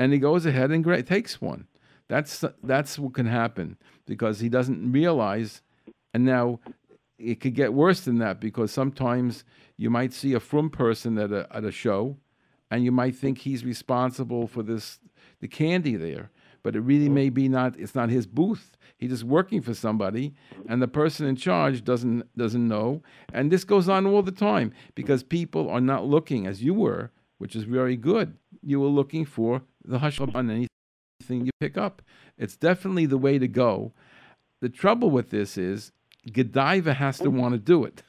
and he goes ahead and gra- takes one. That's that's what can happen because he doesn't realize, and now it could get worse than that because sometimes you might see a frum person at a at a show, and you might think he's responsible for this the candy there, but it really may be not. It's not his booth. He's just working for somebody, and the person in charge doesn't doesn't know. And this goes on all the time because people are not looking as you were, which is very good. You were looking for the hush on anything you pick up. It's definitely the way to go. The trouble with this is Godiva has to want to do it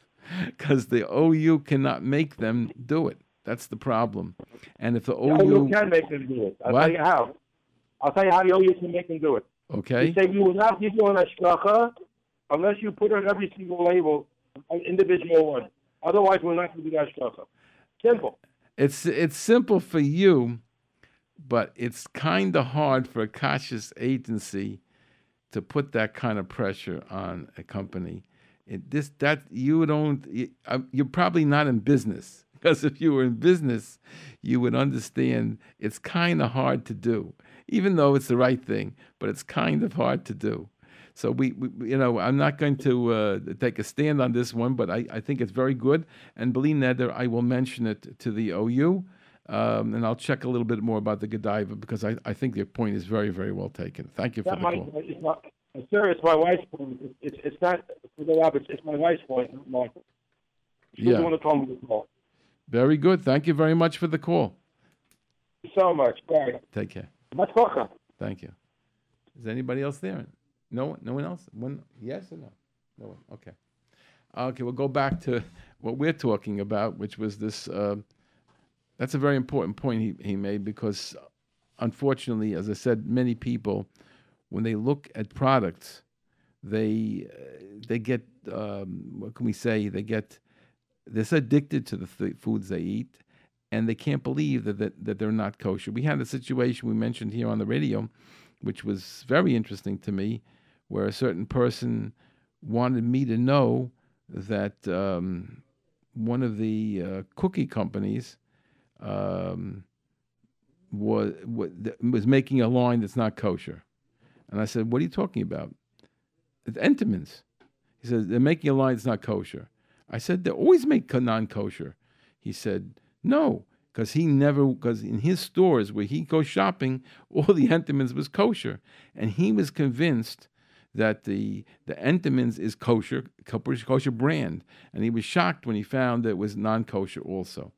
because the OU cannot make them do it. That's the problem. And if the The OU OU, can make them do it. I'll What? tell you how. I'll tell you how the OU can make them do it. okay, He said you will not give you an hashgacha unless you put on every single label an individual one. Otherwise, we're not going to do the hashgacha. Simple. it's it's simple for you, but it's kind of hard for a kashrus agency to put that kind of pressure on a company. It, this that you don't uh, you're probably not in business because if you were in business, you would understand it's kind of hard to do, even though it's the right thing. But it's kind of hard to do. So we, we you know, I'm not going to uh, take a stand on this one, but I, I think it's very good. And bli neder, I will mention it to the OU, um, and I'll check a little bit more about the Godiva because I, I think your point is very, very well taken. Thank you for That the call. it's not, sir, it's my wife's point. It's, it's, it's not for the lab. It's, my wife's point, not mine. She's Yeah. the one that told me to call. Very good. Thank you very much for the call. Thank you so much. Bye. Take care. Much welcome. Thank you. Is anybody else there? No one? No one else? One? Yes or no? No one. Okay. Okay. We'll go back to what we're talking about, which was this. Uh, that's a very important point he, he made because, unfortunately, as I said, many people, when they look at products, they uh, they get um, what can we say? They get they're so addicted to the th- foods they eat, and they can't believe that, that that they're not kosher. We had a situation we mentioned here on the radio, which was very interesting to me, where a certain person wanted me to know that um, one of the uh, cookie companies um, was was making a line that's not kosher, and I said, "What are you talking about?" It's Entenmann's. He says they're making a line that's not kosher. I said they always make non kosher. He said no, because he never because in his stores where he goes shopping, all the Entenmann's was kosher, and he was convinced that the the Entenmann's is kosher, kosher brand, and he was shocked when he found that it was non kosher also.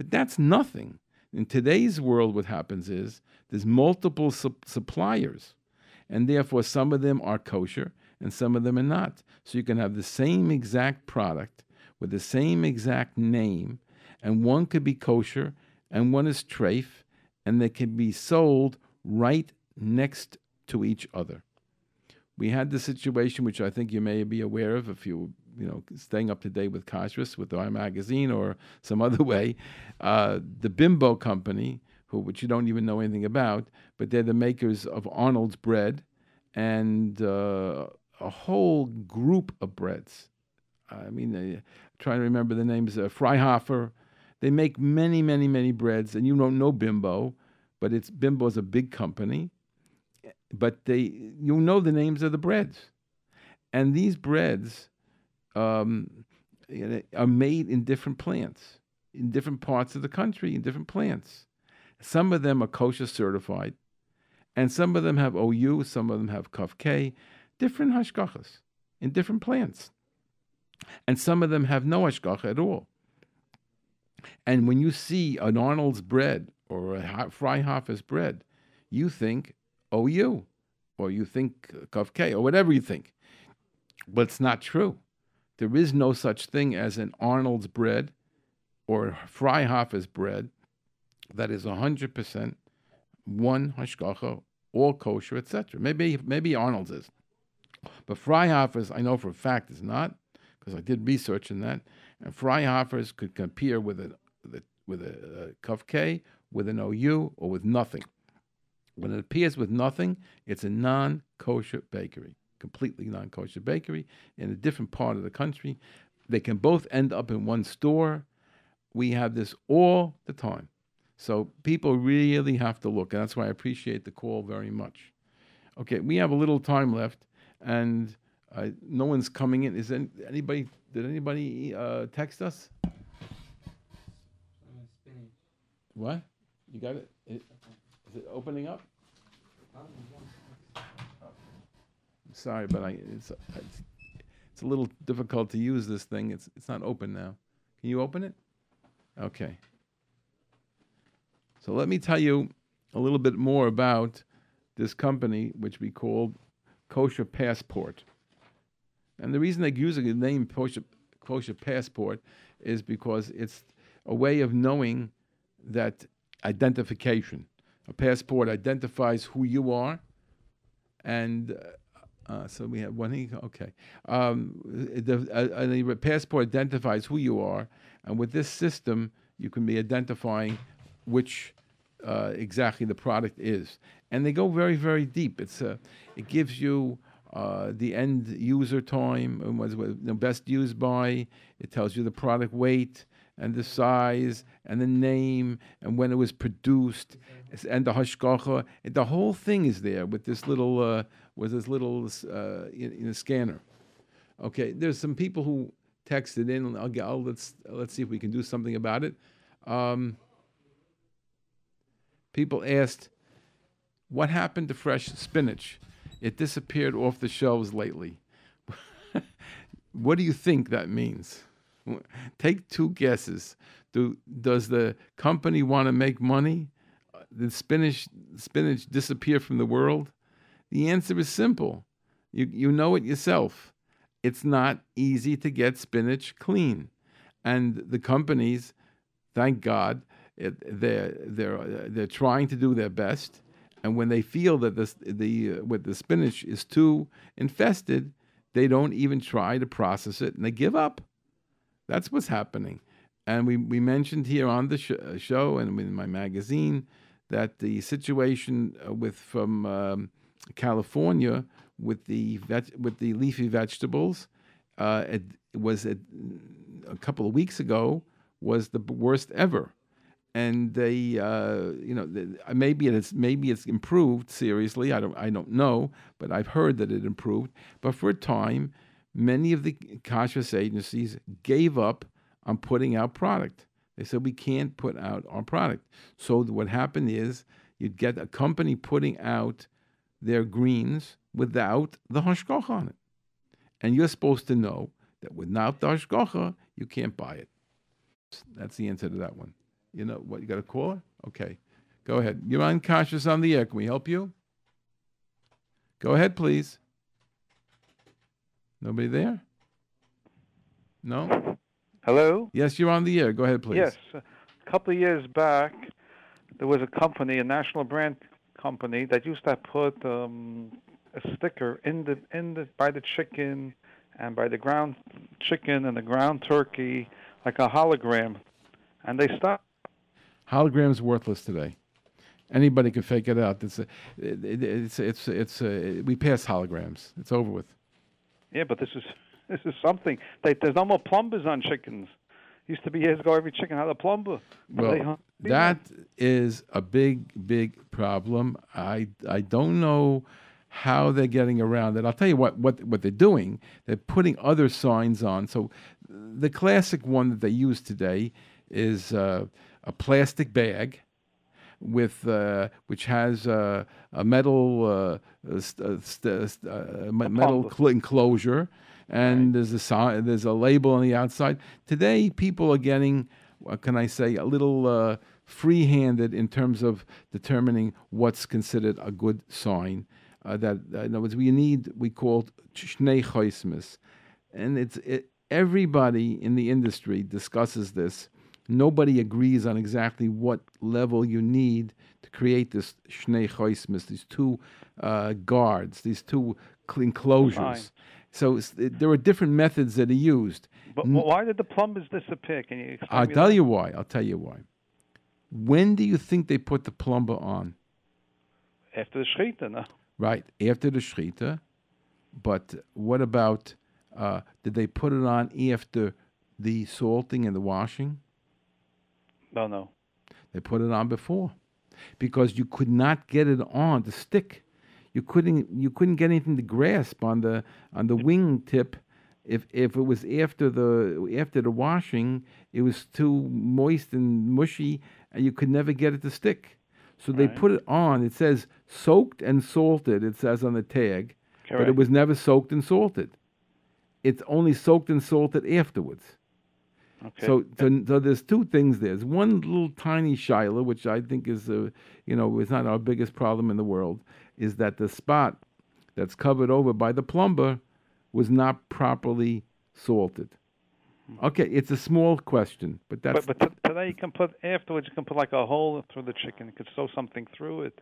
But that's nothing. In today's world, what happens is there's multiple su- suppliers, and therefore some of them are kosher and some of them are not. So you can have the same exact product with the same exact name, and one could be kosher and one is treif, and they can be sold right next to each other. We had the situation, which I think you may be aware of if you you know staying up to date with Kashrus, with our magazine or some [LAUGHS] other way. Uh, the Bimbo company, who which you don't even know anything about, but they're the makers of Arnold's bread and uh, a whole group of breads. I mean, uh, trying to remember the names. Uh, Freihofer. They make many, many, many breads, and you don't know Bimbo, but it's Bimbo's a big company. But they, you know the names of the breads, and these breads um, are made in different plants, in different parts of the country, in different plants. Some of them are kosher certified, and some of them have OU, some of them have Kuf K, different hashgachas in different plants. And some of them have no hashgacha at all. And when you see an Arnold's bread or a Freihofer's bread, you think OU, or you think Kuf K, or whatever you think. But it's not true. There is no such thing as an Arnold's bread or Freihofer's bread that is 100% one hashgacha, all kosher, etc. Maybe maybe Arnold's is. But Freihofer's, I know for a fact, is not, because I did research in that. And Freihofer's could compare with a, with a, a, uh, Kuf K, with an OU, or with nothing. When it appears with nothing, it's a non kosher bakery completely non kosher bakery in a different part of the country. They can both end up in one store. We have this all the time. So people really have to look. And that's why I appreciate the call very much. Okay, we have a little time left, and uh, no one's coming in. Is anybody? Did anybody uh, text us? What? You got it? Is it opening up? Sorry, but I, it's, it's, it's a little difficult to use this thing. It's it's not open now. Can you open it? Okay. So let me tell you a little bit more about this company, which we called Kosher Passport. And the reason they use the name Kosher, Kosher Passport is because it's a way of knowing that identification. A passport identifies who you are, and uh, uh, so we have one. Okay, um, the uh, the passport identifies who you are, and with this system, you can be identifying which uh, exactly the product is, and they go very very deep. It's uh, it gives you. Uh, the end user time and was the best used by. It tells you the product weight and the size and the name and when it was produced and the hashgacha. The whole thing is there with this little uh, with this little uh, in, in, a scanner. Okay, there's some people who texted in. I'll, get, I'll let's let's see if we can do something about it. Um, people asked, "What happened to fresh spinach? It disappeared off the shelves lately." [LAUGHS] what do you think that means? Take two guesses. Do, does the company want to make money? Did spinach spinach disappear from the world? The answer is simple. You, you know it yourself. It's not easy to get spinach clean. And the companies, thank God, it, they're, they're, they're trying to do their best. And when they feel that the, the, uh, with the spinach is too infested, they don't even try to process it and they give up. That's what's happening. And we, we mentioned here on the sh- uh, show and in my magazine that the situation uh, with from um, California with the veg- with the leafy vegetables. Uh, it was a, a couple of weeks ago was the worst ever, and they uh, you know maybe it's maybe it's improved seriously. I don't I don't know, but I've heard that it improved. But for a time, many of the kashrus agencies gave up on putting out product. They said we can't put out our product. So what happened is you'd get a company putting out their greens without the hashgacha on it. And you're supposed to know that without the hashgacha, you can't buy it. That's the answer to that one. You know what? You got a caller? Okay. Go ahead. You're on Kashrus on the air. Can we help you? Go ahead, please. Nobody there? No? Hello? Yes, you're on the air. Go ahead, please. Yes. A couple of years back, there was a company, a national brand company, that used to put um, a sticker in the in the by the chicken and by the ground chicken and the ground turkey, like a hologram, and they stopped. Hologram's worthless today. Anybody can fake it out. It's a, it, it's it's it's a, we pass holograms. It's over with. Yeah, but this is this is something. They, there's no more plumbers on chickens. Used to be years ago, every chicken had a plumber. Well, that is a big, big problem. I I don't know how they're getting around it. I'll tell you what what what they're doing. They're putting other signs on. So the classic one that they use today is uh, a plastic bag with uh, which has uh, a metal uh, st- uh, st- st- uh, metal cl- enclosure, and there's a si- there's a label on the outside. Today, people are getting what can I say a little uh, free-handed in terms of determining what's considered a good sign. Uh, that uh, in other words, we need we call shnei and it's it, everybody in the industry discusses this. Nobody agrees on exactly what level you need to create this shnei these two uh, guards, these two enclosures. Fine. So it, there are different methods that are used. But why did the plumbers disappear? Can you explain I'll tell that? you why. I'll tell you why. When do you think they put the plumber on? After the shechita, no? Right after the shechita, but what about? Uh, did they put it on after the salting and the washing? No, no. They put it on before, because you could not get it on the stick. You couldn't. You couldn't get anything to grasp on the on the wing tip. If if it was after the after the washing, it was too moist and mushy, and you could never get it to stick. So they Right. put it on. It says soaked and salted. It says on the tag, but it was never soaked and salted. It's only soaked and salted afterwards. Okay. So, so, so there's two things. There's one little tiny shailah, which I think is, uh, you know, is not our biggest problem in the world, is that the spot that's covered over by the plumber was not properly salted. Okay, it's a small question, but that's but but t- today you can put afterwards you can put like a hole through the chicken. You could sew something through it.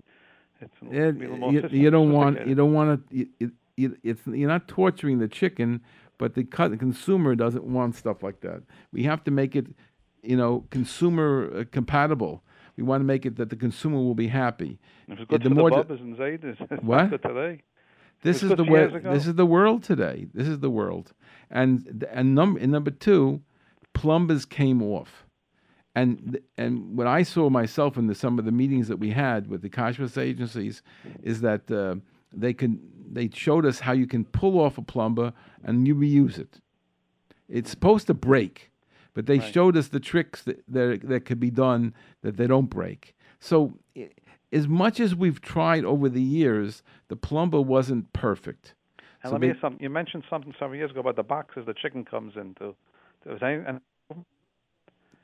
It's a a more you, you don't want you don't want to. It, it, it's you're not torturing the chicken, but the, consumer doesn't want stuff like that. We have to make it, you know, consumer uh, compatible. We want to make it that the consumer will be happy. It the more the bubbas and Zaydas. [LAUGHS] What? today. This is the way. This is the world today. This is the world, and and number and number two, plumbers came off, and and what I saw myself in the, some of the meetings that we had with the kashrus agencies is that uh, they can they showed us how you can pull off a plumber and you reuse it. It's supposed to break, but they Right. showed us the tricks that that, that could be done that they don't break. So. as much as we've tried over the years, the plumber wasn't perfect. And So let me they- something. You mentioned something several years ago about the boxes the chicken comes into. Was any, and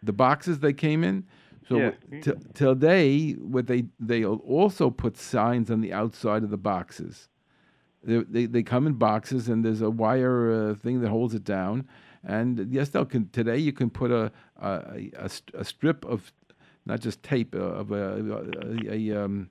the boxes they came in. So Yeah. t- today, what they they also put signs on the outside of the boxes. They, they they come in boxes, and there's a wire uh, thing that holds it down. And yes, they'll can, today you can put a a, a, a strip of not just tape uh, of a a, a, um,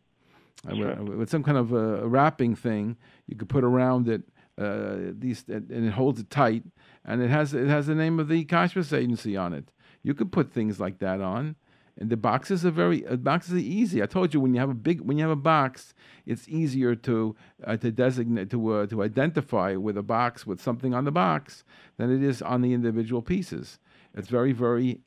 a- with some kind of a wrapping thing you could put around it. Uh, these and it holds it tight, and it has it has the name of the kashrus agency on it. You could put things like that on, and the boxes are very uh, boxes are easy. I told you when you have a big when you have a box, it's easier to uh, to designate to uh, to identify with a box with something on the box than it is on the individual pieces. It's very very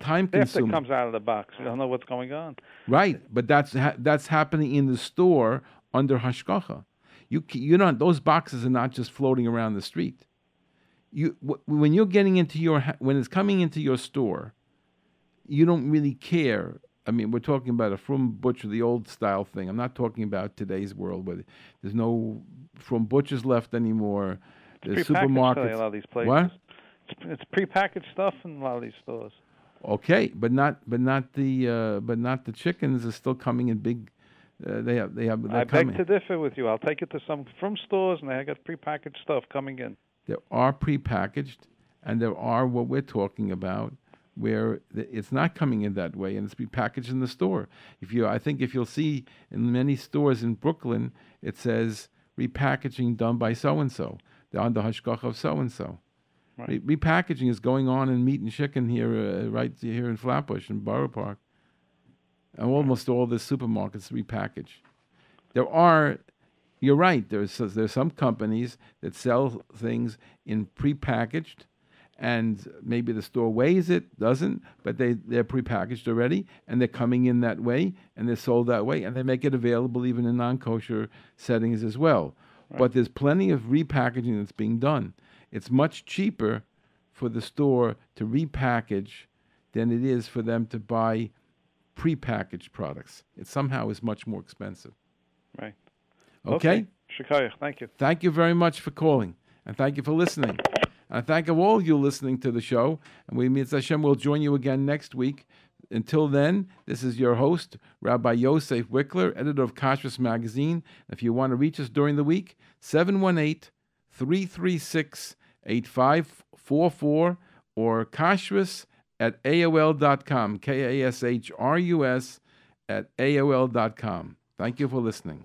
time after consuming. comes out of the box, you don't know what's going on. Right, but that's ha- that's happening in the store under hashgacha. You you don't those boxes are not just floating around the street. You wh- when you're getting into your ha- when it's coming into your store, you don't really care. I mean, we're talking about a frum butcher, the old style thing. I'm not talking about today's world where there's no frum butchers left anymore. There's today, supermarkets. a lot of these places. What? It's, it's prepackaged stuff in a lot of these stores. Okay, but not but not the uh, but not the chickens are still coming in big. Uh, they have they have. I coming. beg to differ with you. I'll take it to some frum stores, and they got prepackaged stuff coming in. there are prepackaged, and there are what we're talking about, where it's not coming in that way, and it's prepackaged in the store. If you, I think, if you'll see in many stores in Brooklyn, it says repackaging done by so and so, on the hashgacha of so and so. Right. Repackaging is going on in meat and chicken here, uh, right here in Flatbush and Borough Park, and almost all the supermarkets repackage. There are you're right. There's there's some companies that sell things in prepackaged, and maybe the store weighs it, doesn't, but they they're prepackaged already, and they're coming in that way, and they're sold that way, and they make it available even in non-kosher settings as well. But there's plenty of repackaging that's being done. It's much cheaper for the store to repackage than it is for them to buy prepackaged products. It somehow is much more expensive. Right. Okay? Shikayach, thank you. Thank you very much for calling, and thank you for listening. I thank all of you listening to the show. And we, Mitzvah Hashem, will join you again next week. Until then, this is your host, Rabbi Yosef Wikler, editor of Kashrus Magazine. If you want to reach us during the week, 718 336 8544 or kashrus at AOL.com, K A S H R U S at AOL.com. Thank you for listening.